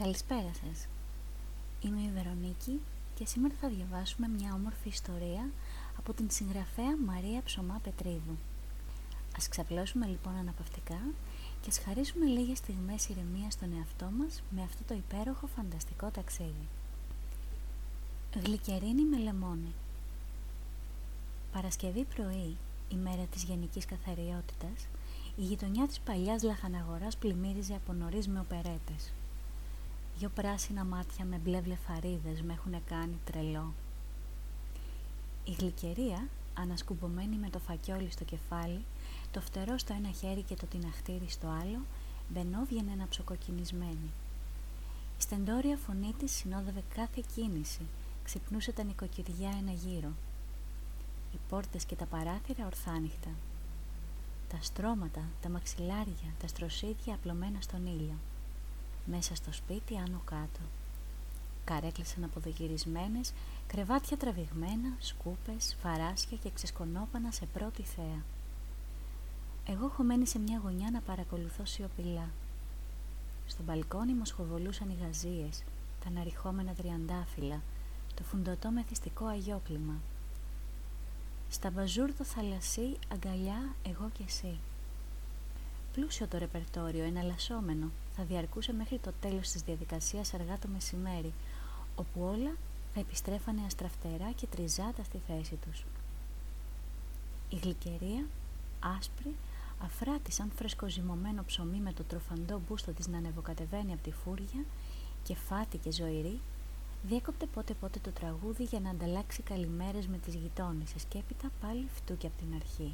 Καλησπέρα σας. Είμαι η Βερονίκη και σήμερα θα διαβάσουμε μια όμορφη ιστορία από την συγγραφέα Μαρία Ψωμά Πετρίδου. Ας ξαπλώσουμε λοιπόν αναπαυτικά και ας χαρίσουμε λίγες στιγμές ηρεμίας στον εαυτό μας με αυτό το υπέροχο φανταστικό ταξίδι. Γλυκερίνη με λεμόνι Παρασκευή πρωί, ημέρα της γενικής καθαριότητας, η γειτονιά της παλιάς λαχαναγοράς πλημμύριζε από νωρίς με οπερέτες. Δυο πράσινα μάτια με μπλε βλεφαρίδες με έχουν κάνει τρελό. Η γλυκερία, ανασκουμπομένη με το φακιόλι στο κεφάλι, το φτερό στο ένα χέρι και το τυναχτήρι στο άλλο, μπαινόβγαινε αναψοκοκκινισμένη. Η στεντόρια φωνή της συνόδευε κάθε κίνηση, ξυπνούσε τα νοικοκυριά ένα γύρο. Οι πόρτες και τα παράθυρα ορθάνυχτα. Τα στρώματα, τα μαξιλάρια, τα στροσίδια απλωμένα στον ήλιο μέσα στο σπίτι άνω κάτω. Καρέκλες αναποδογυρισμένες, κρεβάτια τραβηγμένα, σκούπες, φαράσια και ξεσκονόπανα σε πρώτη θέα. Εγώ έχω μένει σε μια γωνιά να παρακολουθώ σιωπηλά. Στο μπαλκόνι μου σχοβολούσαν οι γαζίες, τα αναρριχόμενα τριαντάφυλλα, το φουντωτό μεθυστικό αγιόκλημα. Στα μπαζούρ το θαλασσί, αγκαλιά, εγώ και εσύ. Πλούσιο το ρεπερτόριο, εναλλασσόμενο, θα διαρκούσε μέχρι το τέλος της διαδικασίας αργά το μεσημέρι, όπου όλα θα επιστρέφανε αστραφτερά και τριζάτα στη θέση τους. Η γλυκερία, άσπρη, αφράτη σαν φρεσκοζυμωμένο ψωμί με το τροφαντό μπούστο της να ανεβοκατεβαίνει από τη φούρια και φάτη και ζωηρή, διέκοπτε πότε πότε το τραγούδι για να ανταλλάξει καλημέρες με τις γειτόνισσες και έπειτα πάλι φτούκι από την αρχή.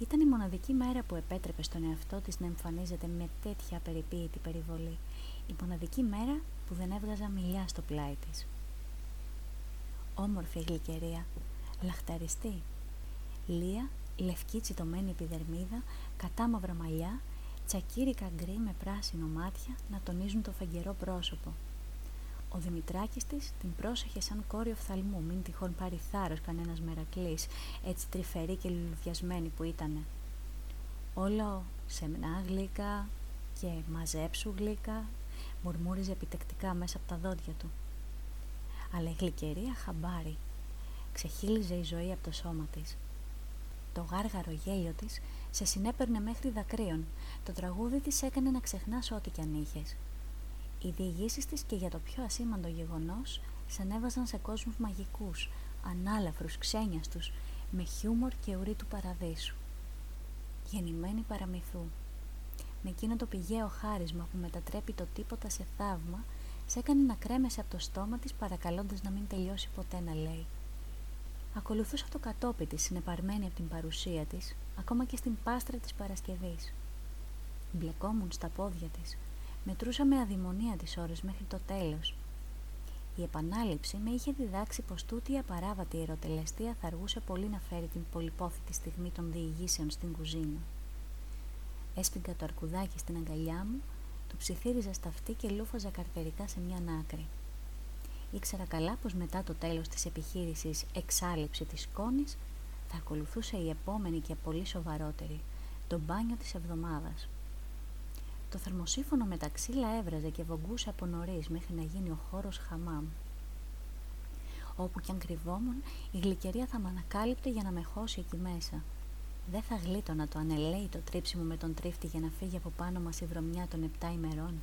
Ήταν η μοναδική μέρα που επέτρεπε στον εαυτό της να εμφανίζεται με τέτοια απεριποίητη περιβολή. Η μοναδική μέρα που δεν έβγαζα μιλιά στο πλάι της. Όμορφη γλυκερία, λαχταριστή. Λία, λευκή τσιτωμένη επιδερμίδα, κατάμαυρα μαλλιά, τσακίρικα γκρι με πράσινο μάτια να τονίζουν το φεγγερό πρόσωπο. Ο Δημητράκης της την πρόσεχε σαν κόρη οφθαλμού, μην τυχόν πάρει θάρρος κανένας μερακλής, έτσι τρυφερή και λουλουδιασμένη που ήτανε. Όλο σεμνά γλύκα και μαζέψου γλύκα, μουρμούριζε επιτεκτικά μέσα από τα δόντια του. Αλλά η γλυκερία χαμπάρι, ξεχύλιζε η ζωή από το σώμα της. Το γάργαρο γέλιο της σε συνέπαιρνε μέχρι δακρύων, το τραγούδι της έκανε να ξεχνάς ό,τι κι αν είχες. Οι διηγήσεις της και για το πιο ασήμαντο γεγονός ανέβαζαν σε κόσμους μαγικούς, ανάλαφρους, ξένιαστους, με χιούμορ και ουρή του παραδείσου. Γεννημένη παραμυθού. Με εκείνο το πηγαίο χάρισμα που μετατρέπει το τίποτα σε θαύμα, σε έκανε να κρέμεσαι από το στόμα της παρακαλώντας να μην τελειώσει ποτέ να λέει. Ακολουθούσα το κατόπι της συνεπαρμένη από την παρουσία της, ακόμα και στην πάστρα της Παρασκευής. Μπλεκόμουν στα πόδια της, Μετρούσα με αδημονία τις ώρες μέχρι το τέλος. Η επανάληψη με είχε διδάξει πως τούτη η απαράβατη ερωτελεστία θα αργούσε πολύ να φέρει την πολυπόθητη στιγμή των διηγήσεων στην κουζίνα. Έσπιγγα το αρκουδάκι στην αγκαλιά μου, το ψιθύριζα στα αυτή και λούφαζα καρτερικά σε μια άκρη. Ήξερα καλά πως μετά το τέλος της επιχείρησης εξάλληψη της σκόνης θα ακολουθούσε η επόμενη και πολύ σοβαρότερη, το μπάνιο της εβδομάδας. Το θερμοσύφωνο μεταξύ έβραζε και βογκούσε από νωρίς μέχρι να γίνει ο χώρος χαμάμ. Όπου κι αν κρυβόμουν, η γλυκερία θα με ανακάλυπτε για να με χώσει εκεί μέσα. Δεν θα γλίτωνα το ανελέει το τρίψιμο με τον τρίφτη για να φύγει από πάνω μας η βρωμιά των επτά ημερών,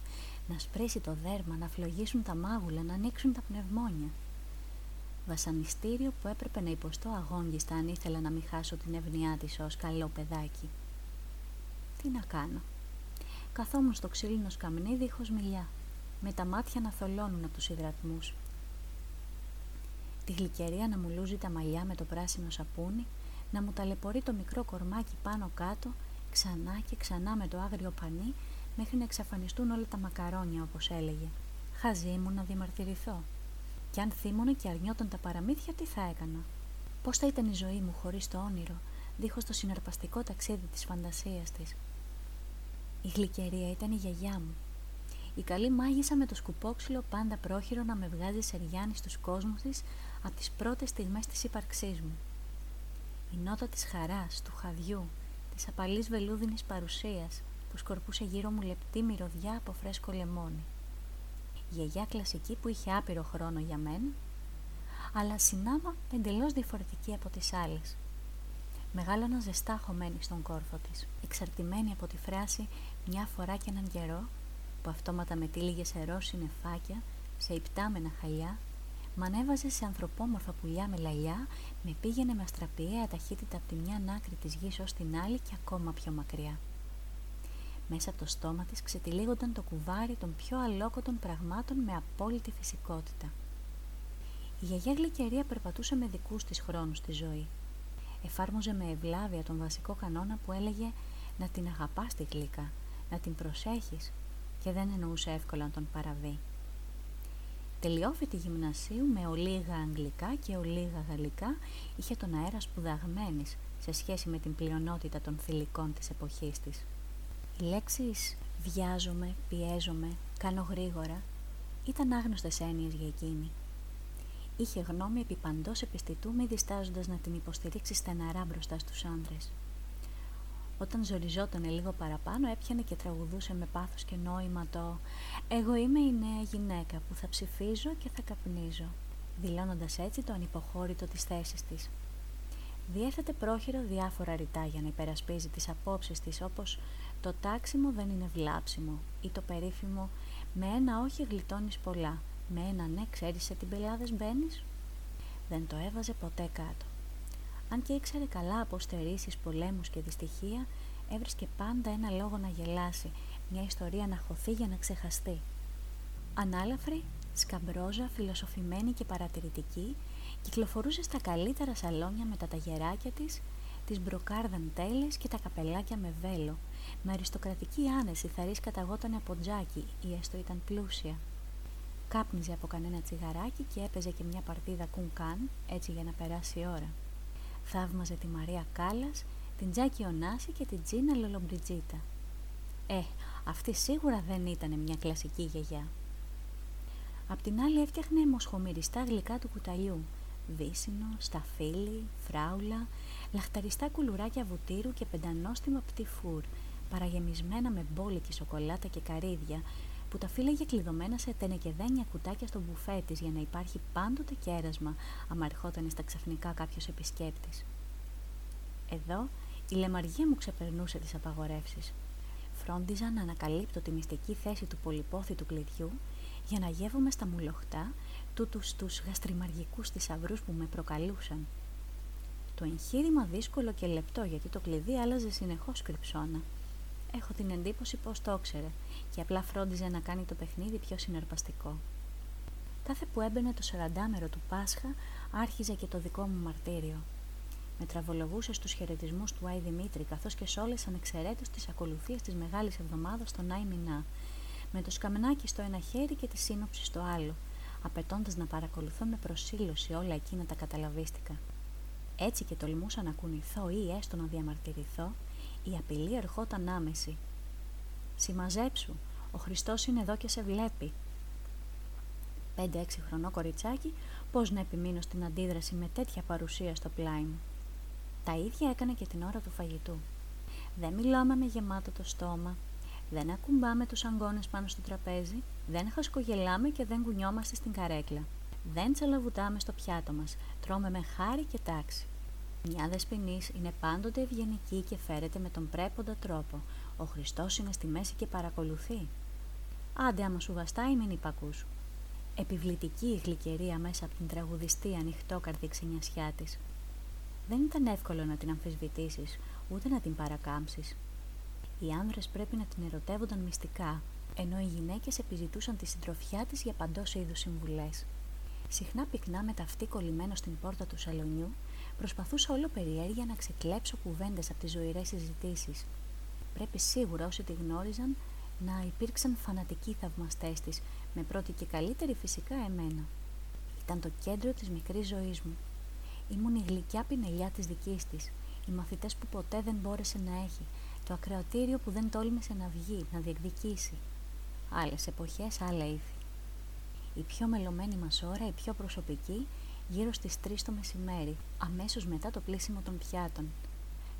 να σπρίσει το δέρμα, να φλογίσουν τα μάγουλα, να ανοίξουν τα πνευμόνια. Βασανιστήριο που έπρεπε να υποστώ αγόγγιστα αν ήθελα να μην χάσω την ευνοιά της ως καλό παιδάκι. Τι να κάνω, καθόμουν στο ξύλινο σκαμνί δίχως μιλιά, με τα μάτια να θολώνουν από τους υδρατμούς. Τη γλυκερία να μου λούζει τα μαλλιά με το πράσινο σαπούνι, να μου ταλαιπωρεί το μικρό κορμάκι πάνω κάτω, ξανά και ξανά με το άγριο πανί, μέχρι να εξαφανιστούν όλα τα μακαρόνια όπως έλεγε. Χαζή μου να διαμαρτυρηθώ. Κι αν θύμωνε και αρνιόταν τα παραμύθια, τι θα έκανα; Πώς θα ήταν η ζωή μου χωρίς το όνειρο, δίχως το συναρπαστικό ταξίδι της φαντασίας της; Η γλυκερία ήταν η γιαγιά μου. Η καλή μάγισσα με το σκουπόξυλο πάντα πρόχειρο να με βγάζει σεριάνι στους κόσμους της από τις πρώτες στιγμές της ύπαρξής μου. Η νότα της χαράς, του χαδιού, της απαλής βελούδινης παρουσίας που σκορπούσε γύρω μου λεπτή μυρωδιά από φρέσκο λεμόνι. γιαγιά κλασική που είχε άπειρο χρόνο για μένα, αλλά συνάμα εντελώς διαφορετική από τις άλλες. Μεγάλωνα ζεστά χωμένη στον κόρφο της, εξαρτημένη από τη φράση «μια φορά και έναν καιρό» που αυτόματα με τύλιγες σε ροζ συννεφάκια, σε υπτάμενα χαλιά, μανέβαζε σε ανθρωπόμορφα πουλιά με λαλιά, με πήγαινε με αστραπιαία ταχύτητα από τη μια άκρη της γης ως την άλλη και ακόμα πιο μακριά. Μέσα από το στόμα της ξετυλίγονταν το κουβάρι των πιο αλόκοτων πραγμάτων με απόλυτη φυσικότητα. Η γιαγιά γλυκερία περπατούσε με δικούς της χρόνους στη ζωή. Εφάρμοζε με ευλάβεια τον βασικό κανόνα που έλεγε να την αγαπάς τη γλύκα, να την προσέχεις και δεν εννοούσε εύκολα να τον παραβεί. Τελειόφοιτη γυμνασίου με ολίγα αγγλικά και ολίγα γαλλικά είχε τον αέρα σπουδαγμένης σε σχέση με την πλειονότητα των θηλυκών της εποχής της. Οι λέξεις «βιάζομαι», «πιέζομαι», «κάνω γρήγορα» ήταν άγνωστες έννοιες για εκείνη. Είχε γνώμη επί παντός επιστητού μη διστάζοντας να την υποστηρίξει στεναρά μπροστά στους άντρες. Όταν ζοριζόταν λίγο παραπάνω έπιανε και τραγουδούσε με πάθος και νόημα το «Εγώ είμαι η νέα γυναίκα που θα ψηφίζω και θα καπνίζω», δηλώνοντας έτσι το ανυποχώρητο της θέσης της. Διέθετε πρόχειρο διάφορα ρητά για να υπερασπίζει τις απόψεις της όπως «Το τάξιμο δεν είναι βλάψιμο» ή το περίφημο «Με ένα όχι γλιτώνεις πολλά, με ένα ναι ξέρεις σε τι πελάδες μπαίνεις» δεν το έβαζε ποτέ κάτω. Αν και ήξερε καλά από στερήσεις, πολέμους και δυστυχία, έβρισκε πάντα ένα λόγο να γελάσει, μια ιστορία να χωθεί για να ξεχαστεί. Ανάλαφρη, σκαμπρόζα, φιλοσοφημένη και παρατηρητική, κυκλοφορούσε στα καλύτερα σαλόνια με τα ταγεράκια της, τις μπροκάρδαν τέλες και τα καπελάκια με βέλο. Με αριστοκρατική άνεση θα καταγόταν από τζάκι ή έστω ήταν πλούσια. Κάπνιζε από κανένα τσιγαράκι και έπαιζε και μια παρτίδα κουνκάν, έτσι για να περάσει η ώρα. Θαύμαζε τη Μαρία Κάλλας, την Τζάκη Ονάση και την Τζίνα Λολομπριτζίτα. Ε, αυτή σίγουρα δεν ήταν μια κλασική γιαγιά. Απ' την άλλη έφτιαχνε μοσχομυριστά γλυκά του κουταλιού, βύσινο, σταφύλι, φράουλα, λαχταριστά κουλουράκια βουτύρου και πεντανόστιμα πτυφούρ, παραγεμισμένα με μπόλικη σοκολάτα και καρύδια, που τα φύλαγε κλειδωμένα σε τενεκεδένια κουτάκια στο μπουφέ της για να υπάρχει πάντοτε κέρασμα, άμα ερχόταν στα ξαφνικά κάποιος επισκέπτης. Εδώ η λεμαργία μου ξεπερνούσε τις απαγορεύσεις. Φρόντιζα να ανακαλύπτω τη μυστική θέση του πολυπόθητου κλειδιού για να γεύομαι στα μουλοχτά τούτους τους γαστριμαργικούς θησαυρούς που με προκαλούσαν. Το εγχείρημα δύσκολο και λεπτό γιατί το κλειδί άλλαζε συνεχώς κρυψώνα. Έχω την εντύπωση πως το ήξερε και απλά φρόντιζε να κάνει το παιχνίδι πιο συναρπαστικό. Κάθε που έμπαινε το σαραντάμερο του Πάσχα άρχιζε και το δικό μου μαρτύριο. Με τραβολογούσε στους χαιρετισμούς του Άι Δημήτρη καθώς και σε όλες ανεξαιρέτως τις ακολουθίες της Μεγάλης Εβδομάδας στον Άι Μινά, με το σκαμνάκι στο ένα χέρι και τη σύνοψη στο άλλο, απαιτώντας να παρακολουθώ με προσήλωση όλα εκείνα τα καταλαβίστηκα. Έτσι και τολμούσα να κουνηθώ ή έστω να διαμαρτυρηθώ, η απειλή ερχόταν άμεση. Συμμαζέψου, ο Χριστός είναι εδώ και σε βλέπει. Πέντε-έξι χρονό κοριτσάκι, πώς να επιμείνω στην αντίδραση με τέτοια παρουσία στο πλάι μου. Τα ίδια έκανε και την ώρα του φαγητού. Δεν μιλάμε με γεμάτο το στόμα, δεν ακουμπάμε τους αγκώνες πάνω στο τραπέζι, δεν χασκογελάμε και δεν κουνιόμαστε στην καρέκλα. Δεν τσαλαβουτάμε στο πιάτο μας, τρώμε με χάρη και τάξη. Μια δεσποινής είναι πάντοτε ευγενική και φέρεται με τον πρέποντα τρόπο. Ο Χριστός είναι στη μέση και παρακολουθεί. Άντε άμα σου βαστάει μην υπακούς. Επιβλητική η γλυκερία μέσα από την τραγουδιστή ανοιχτόκαρδη ξενιασιά της. Δεν ήταν εύκολο να την αμφισβητήσεις, ούτε να την παρακάμψεις. Οι άνδρες πρέπει να την ερωτεύονταν μυστικά, ενώ οι γυναίκες επιζητούσαν τη συντροφιά της για παντός είδους συμβουλές. Συχνά πυκνά με ταυτή κολλημένο στην πόρτα του σαλονιού, προσπαθούσα όλο περιέργεια να ξεκλέψω κουβέντες από τις ζωηρές συζητήσεις. Πρέπει σίγουρα όσοι τη γνώριζαν να υπήρξαν φανατικοί θαυμαστές της, με πρώτη και καλύτερη φυσικά εμένα. Ήταν το κέντρο της μικρής ζωής μου. Ήμουν η γλυκιά πινελιά της δικής της, οι μαθητές που ποτέ δεν μπόρεσε να έχει, το ακροατήριο που δεν τόλμησε να βγει, να διεκδικήσει. Άλλες εποχές, άλλα ήθη. Η πιο μελωμένη μας ώρα, η πιο προσωπική, γύρω στις 3 το μεσημέρι, αμέσως μετά το πλήσιμο των πιάτων.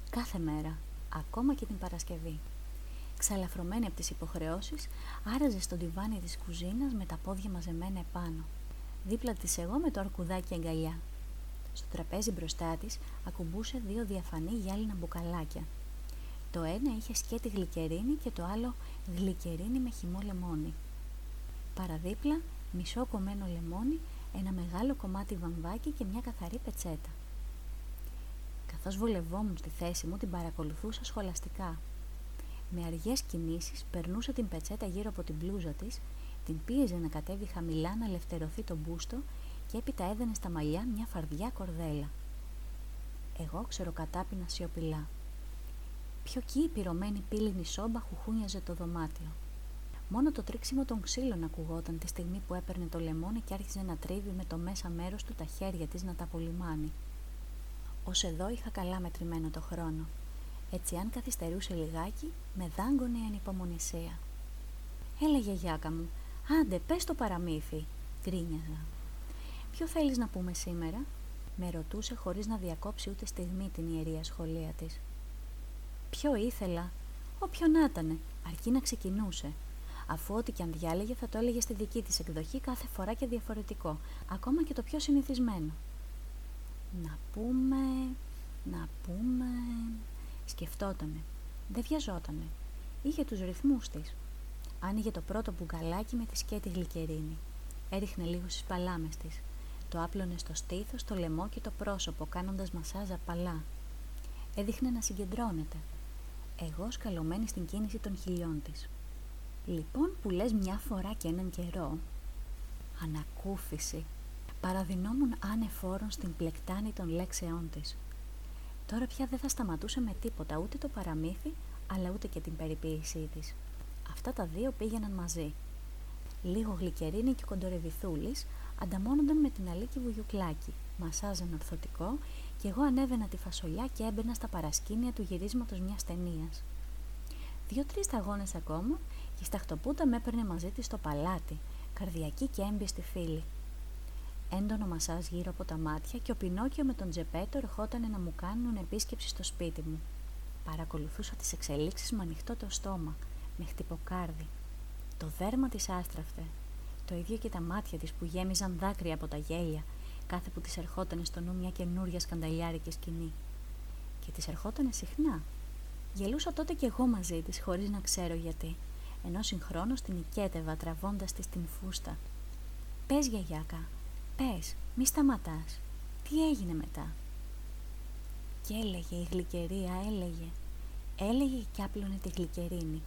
Κάθε μέρα, ακόμα και την Παρασκευή. Ξαλαφρωμένη από τις υποχρεώσεις, άραζε στο τιβάνι της κουζίνας με τα πόδια μαζεμένα επάνω. Δίπλα της εγώ με το αρκουδάκι αγκαλιά. Στο τραπέζι μπροστά της ακουμπούσε δύο διαφανή γυάλινα μπουκαλάκια. Το ένα είχε σκέτη γλυκερίνη και το άλλο γλυκερίνη με χυμό λεμόνι. Παραδίπλα μισό κομμένο λεμόνι, ένα μεγάλο κομμάτι βαμβάκι και μια καθαρή πετσέτα. Καθώς βολευόμουν στη θέση μου την παρακολουθούσα σχολαστικά. Με αργές κινήσεις περνούσε την πετσέτα γύρω από την μπλούζα της, την πίεζε να κατέβει χαμηλά να ελευθερωθεί το μπούστο και έπειτα έδαινε στα μαλλιά μια φαρδιά κορδέλα. Εγώ ξέρω κατάπινα σιωπηλά. Πιο εκεί η πυρωμένη πύληνη σόμπα χουχούνιαζε το δωμάτιο. Μόνο το τρίξιμο των ξύλων ακουγόταν τη στιγμή που έπαιρνε το λεμόνι και άρχιζε να τρίβει με το μέσα μέρος του τα χέρια της να τα απολυμάνει. Ως εδώ είχα καλά μετρημένο το χρόνο. Έτσι αν καθυστερούσε λιγάκι, με δάγκωνε η ανυπομονησία. Έλεγε γιάκα μου, άντε πες το παραμύθι, γκρίνιαζα. Ποιο θέλεις να πούμε σήμερα, με ρωτούσε χωρίς να διακόψει ούτε στιγμή την ιερία σχολεία της. Ποιο ήθελα, όποιον να ήταν, αρκεί να ξεκινούσε. Αφού ό,τι και αν διάλεγε θα το έλεγε στη δική της εκδοχή κάθε φορά και διαφορετικό, ακόμα και το πιο συνηθισμένο. Να πούμε, να πούμε... Σκεφτότανε. Δεν βιαζότανε. Είχε τους ρυθμούς της. Άνοιγε το πρώτο μπουκαλάκι με τη σκέτη γλυκερίνη. Έριχνε λίγο στις παλάμες της. Το άπλωνε στο στήθος, το λαιμό και το πρόσωπο, κάνοντας μασάζα παλά. Έδειχνε να συγκεντρώνεται. Εγώ σκαλωμένη στην κίνηση των χιλιών της. Λοιπόν που λες μια φορά και έναν καιρό, ανακούφιση, παραδεινόμουν άνεφόρον στην πλεκτάνη των λέξεών της. Τώρα πια δεν θα σταματούσε με τίποτα ούτε το παραμύθι, αλλά ούτε και την περιποίησή της. Αυτά τα δύο πήγαιναν μαζί. Λίγο γλυκερίνη και κοντορεβιθούλης ανταμώνονταν με την αλήκη βουγιουκλάκι, μασάζαν ορθωτικό και εγώ ανέβαινα τη φασολιά και έμπαινα στα παρασκήνια του γυρίσματος μιας ταινίας. Δύο-τρεις σταγόνες ακόμα και η σταχτοπούτα με έπαιρνε μαζί της στο παλάτι, καρδιακή και έμπιστη φίλη. Έντονο μασάζ γύρω από τα μάτια και ο Πινόκιο με τον Τζεπέτο ερχόταν να μου κάνουν επίσκεψη στο σπίτι μου. Παρακολουθούσα τις εξελίξεις με ανοιχτό το στόμα, με χτυποκάρδι. Το δέρμα της άστραφτε, το ίδιο και τα μάτια της που γέμιζαν δάκρυα από τα γέλια, κάθε που της ερχόταν στο νου μια καινούρια σκανταλιάρικη σκηνή. Και της ερχόταν συχνά. Γελούσα τότε κι εγώ μαζί της, χωρίς να ξέρω γιατί, ενώ συγχρόνως την οικέτευα τραβώντας της την φούστα. «Πες, γιαγιάκα, πες, μη σταματάς. Τι έγινε μετά» και έλεγε η γλυκερία, έλεγε. Έλεγε και άπλωνε τη γλυκερίνη.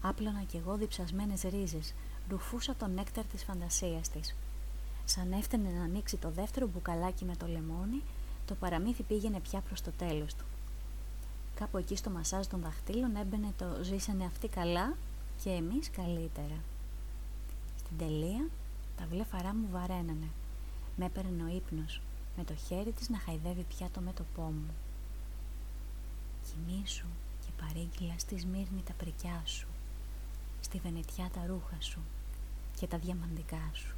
Άπλωνα κι εγώ διψασμένες ρίζες, ρουφούσα τον νέκταρ της φαντασίας της. Σαν έφτανε να ανοίξει το δεύτερο μπουκαλάκι με το λεμόνι, το παραμύθι πήγαινε πια προς το τέλος του. Κάπου εκεί στο μασάζ των δαχτύλων έμπαινε το «ζήσανε αυτοί καλά και εμείς καλύτερα». Στην τελεία τα βλέφαρά μου βαραίνανε. Με έπαιρνε ο ύπνος, με το χέρι της να χαϊδεύει πια το μέτωπό μου. Κοιμήσου και παρήγγειλα στη Σμύρνη τα πρικιά σου, στη Βενετιά τα ρούχα σου και τα διαμαντικά σου.